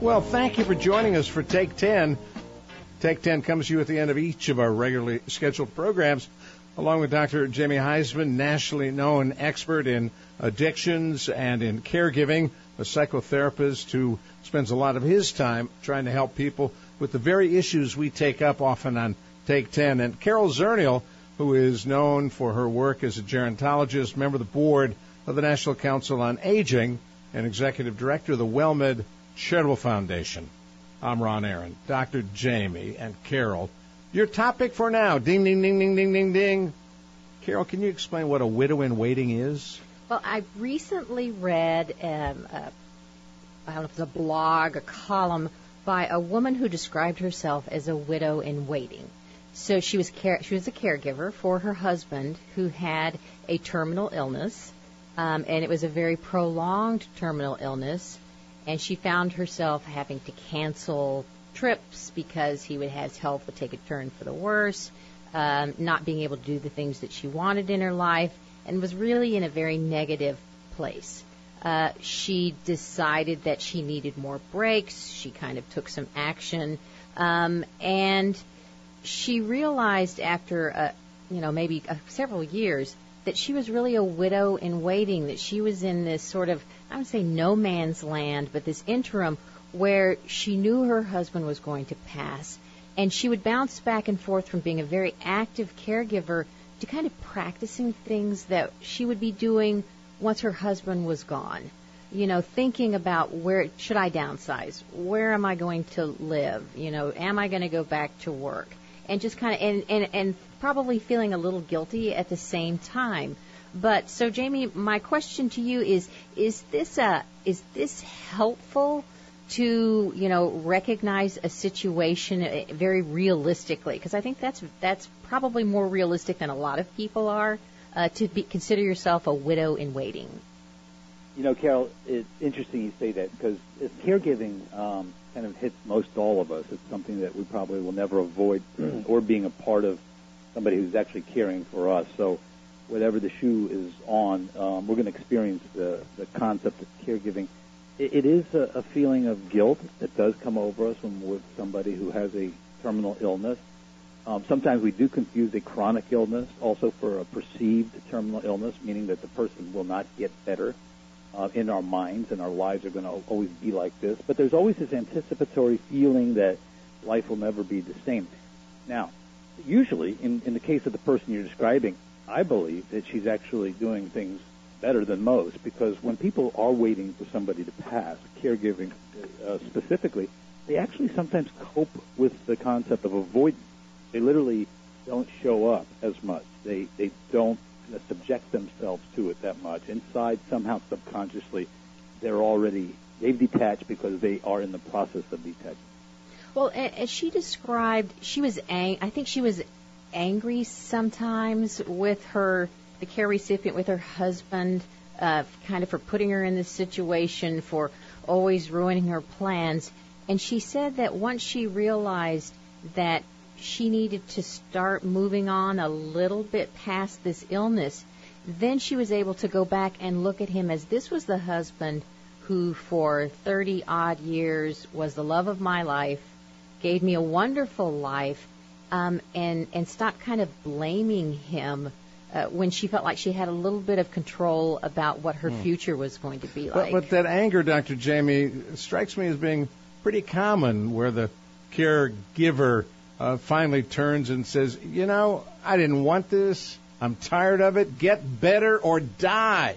Well, thank you for joining us for Take 10. Take 10 comes to you at the end of each of our regularly scheduled programs, along with Dr. Jamie Huysman, nationally known expert in addictions and in caregiving, a psychotherapist who spends a lot of his time trying to help people with the very issues we take up often on Take 10. And Carol Zernial, who is known for her work as a gerontologist, member of the board of the National Council on Aging, and executive director of the WellMed Charitable Foundation. I'm Ron Aaron, Dr. Jamie, and Carol. Your topic for now ding, ding, ding, ding, ding, ding, ding. Carol, can you explain what a widow in waiting is? Well, I recently read, um, a, I don't know if it's a blog, a column by a woman who described herself as a widow in waiting. So she was care- she was a caregiver for her husband who had a terminal illness, um, and it was a very prolonged terminal illness and she found herself having to cancel trips because he would his health would take a turn for the worse, um, not being able to do the things that she wanted in her life, and was really in a very negative place. Uh, she decided that she needed more breaks. She kind of took some action, um, and she realized after, uh, you know, maybe uh, several years that she was really a widow in waiting. That she was in this sort of I would say no man's land, but this interim where she knew her husband was going to pass, and she would bounce back and forth from being a very active caregiver to kind of practicing things that she would be doing once her husband was gone. You know, thinking about where should I downsize? Where am I going to live? You know, am I going to go back to work? And just kind of and and and probably feeling a little guilty at the same time but so, Jamie, my question to you is: Is this a is this helpful to you know recognize a situation uh, very realistically? Because I think that's that's probably more realistic than a lot of people are uh, to be, consider yourself a widow in waiting. You know, Carol, it's interesting you say that because caregiving um, kind of hits most all of us. It's something that we probably will never avoid, or being a part of somebody who's actually caring for us. So whatever the shoe is on, um, we're going to experience the, the concept of caregiving. it, it is a, a feeling of guilt that does come over us when we're with somebody who has a terminal illness. Um, sometimes we do confuse a chronic illness also for a perceived terminal illness, meaning that the person will not get better uh, in our minds and our lives are going to always be like this. But there's always this anticipatory feeling that life will never be the same. Now, usually, in, in the case of the person you're describing, I believe that she's actually doing things better than most because when people are waiting for somebody to pass, caregiving uh, specifically, they actually sometimes cope with the concept of avoidance. They literally don't show up as much. They they don't subject themselves to it that much. Inside, somehow subconsciously, they're already they've detached because they are in the process of detaching. Well, as she described, she was ang- I think she was angry sometimes with her, the care recipient, with her husband, uh, kind of for putting her in this situation, for always ruining her plans. And she said that once she realized that she needed to start moving on a little bit past this illness, then she was able to go back and look at him as this was the husband who, for 30 odd years, was the love of my life, gave me a wonderful life, um, and and stop kind of blaming him uh, when she felt like she had a little bit of control about what her mm. future was going to be like. But, but that anger, Dr. Jamie, strikes me as being pretty common, where the caregiver uh, finally turns and says, "You know, I didn't want this. I'm tired of it. Get better or die."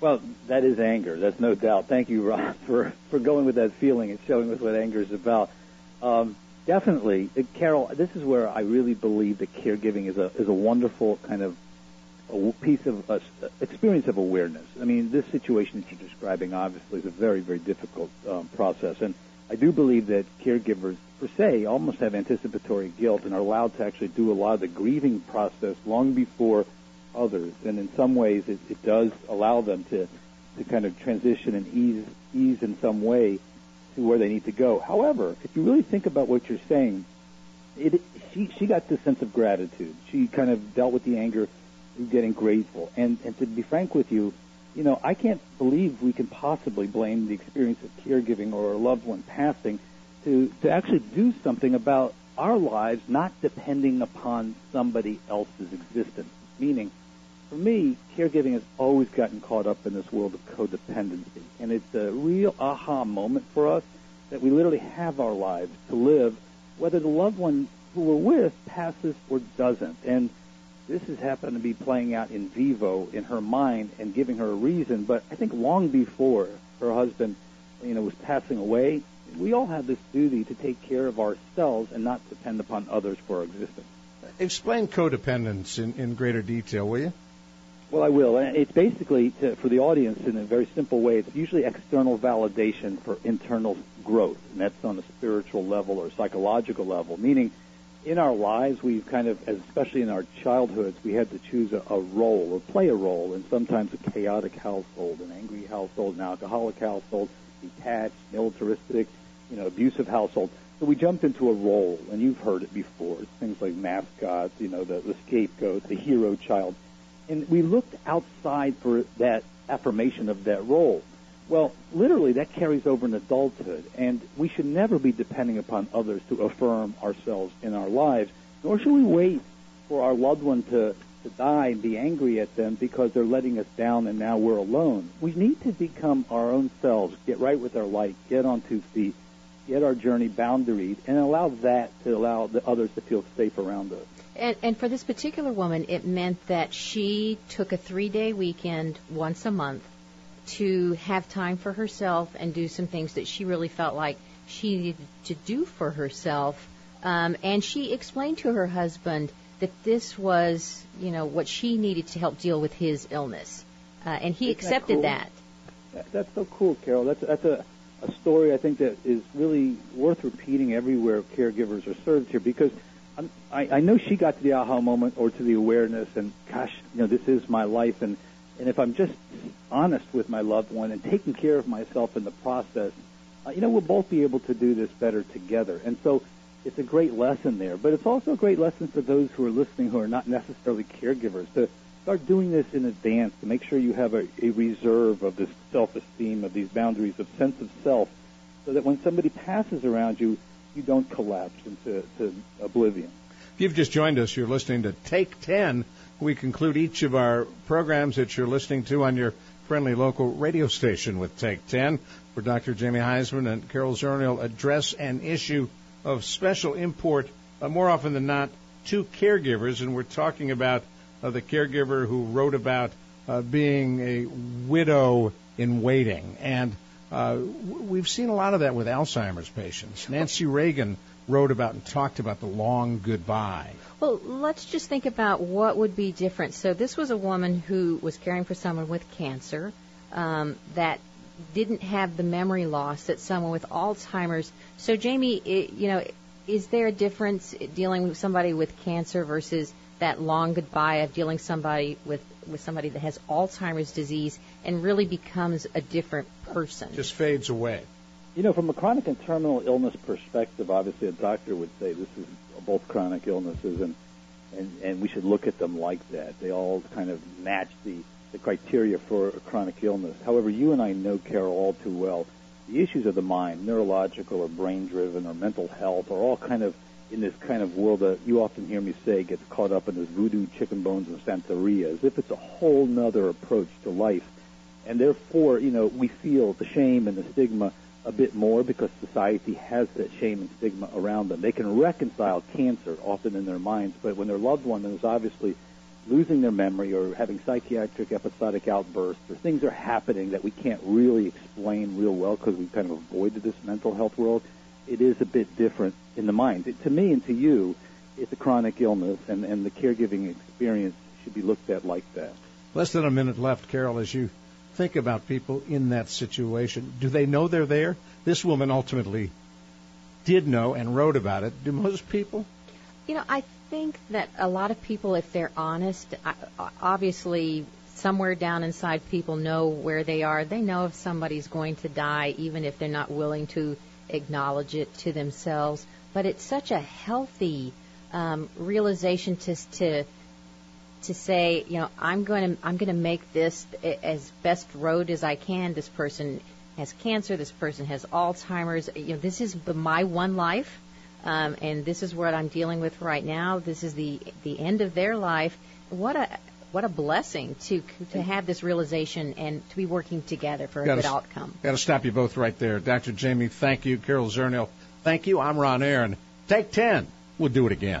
Well, that is anger. That's no doubt. Thank you, Rob, for for going with that feeling and showing us what anger is about. Um, Definitely, uh, Carol. This is where I really believe that caregiving is a is a wonderful kind of a piece of uh, experience of awareness. I mean, this situation that you're describing obviously is a very, very difficult um, process, and I do believe that caregivers, per se, almost have anticipatory guilt and are allowed to actually do a lot of the grieving process long before others. And in some ways, it, it does allow them to to kind of transition and ease ease in some way to where they need to go. However, if you really think about what you're saying, it, she she got this sense of gratitude. She kind of dealt with the anger getting grateful. And, and to be frank with you, you know, I can't believe we can possibly blame the experience of caregiving or a loved one passing to, to actually do something about our lives not depending upon somebody else's existence. Meaning, for me, caregiving has always gotten caught up in this world of codependency. And it's a real aha moment for us that we literally have our lives to live, whether the loved one who we're with passes or doesn't. And this has happened to be playing out in vivo in her mind and giving her a reason. But I think long before her husband, you know, was passing away, we all have this duty to take care of ourselves and not depend upon others for our existence. Explain codependence in, in greater detail, will you? Well, I will. It's basically, to, for the audience, in a very simple way, it's usually external validation for internal growth, and that's on a spiritual level or psychological level, meaning in our lives, we've kind of, especially in our childhoods, we had to choose a, a role or play a role in sometimes a chaotic household, an angry household, an alcoholic household, detached, militaristic, you know, abusive household. So we jumped into a role, and you've heard it before. It's things like mascots, you know, the, the scapegoat, the hero child. And we looked outside for that affirmation of that role. Well, literally, that carries over in adulthood, and we should never be depending upon others to affirm ourselves in our lives, nor should we wait for our loved one to, to die and be angry at them because they're letting us down and now we're alone. We need to become our own selves, get right with our light, get on two feet, get our journey boundaried, and allow that to allow the others to feel safe around us. And, and for this particular woman, it meant that she took a three day weekend once a month to have time for herself and do some things that she really felt like she needed to do for herself. Um, and she explained to her husband that this was, you know, what she needed to help deal with his illness. Uh, and he Isn't accepted that, cool? that. That's so cool, Carol. That's that's a, a story I think that is really worth repeating everywhere caregivers are served here because I'm, I, I know she got to the aha moment or to the awareness and gosh, you know, this is my life and and if I'm just honest with my loved one and taking care of myself in the process, uh, you know, we'll both be able to do this better together. And so it's a great lesson there. But it's also a great lesson for those who are listening who are not necessarily caregivers to start doing this in advance to make sure you have a, a reserve of this self-esteem, of these boundaries, of sense of self, so that when somebody passes around you, you don't collapse into to oblivion. If you've just joined us, you're listening to Take 10 we conclude each of our programs that you're listening to on your friendly local radio station with Take 10, where Dr. Jamie Huysman and Carol Zernial address an issue of special import, uh, more often than not, to caregivers. And we're talking about uh, the caregiver who wrote about uh, being a widow in waiting. And uh, we've seen a lot of that with Alzheimer's patients. Nancy Reagan wrote about and talked about the long goodbye. Well, let's just think about what would be different. So, this was a woman who was caring for someone with cancer um, that didn't have the memory loss that someone with Alzheimer's. So, Jamie, it, you know, is there a difference dealing with somebody with cancer versus that long goodbye of dealing somebody with with somebody that has Alzheimer's disease and really becomes a different person? Just fades away. You know, from a chronic and terminal illness perspective, obviously a doctor would say this is both chronic illnesses, and and and we should look at them like that. They all kind of match the the criteria for a chronic illness. However, you and I know, Carol, all too well, the issues of the mind, neurological or brain-driven or mental health, are all kind of in this kind of world that you often hear me say gets caught up in this voodoo chicken bones and Santeria, as if it's a whole nother approach to life. And therefore, you know, we feel the shame and the stigma a bit more because society has that shame and stigma around them. They can reconcile cancer often in their minds, but when their loved one is obviously losing their memory or having psychiatric episodic outbursts or things are happening that we can't really explain real well because we've kind of avoided this mental health world, it is a bit different in the mind. It, to me and to you, it's a chronic illness, and, and the caregiving experience should be looked at like that. Less than a minute left, Carol, as you think about people in that situation. Do they know they're there? This woman ultimately did know and wrote about it. Do most people? You know, I think that a lot of people, if they're honest, obviously somewhere down inside people know where they are. They know if somebody's going to die, even if they're not willing to acknowledge it to themselves. But it's such a healthy um, realization to to to say, you know, I'm going to I'm going to make this as best road as I can. This person has cancer. This person has Alzheimer's. You know, this is my one life, um, and this is what I'm dealing with right now. This is the the end of their life. What a what a blessing to to have this realization and to be working together for a gotta, good outcome. Got to stop you both right there, Dr. Jamie. Thank you, Carol Zernial. Thank you. I'm Ron Aaron. Take ten. We'll do it again.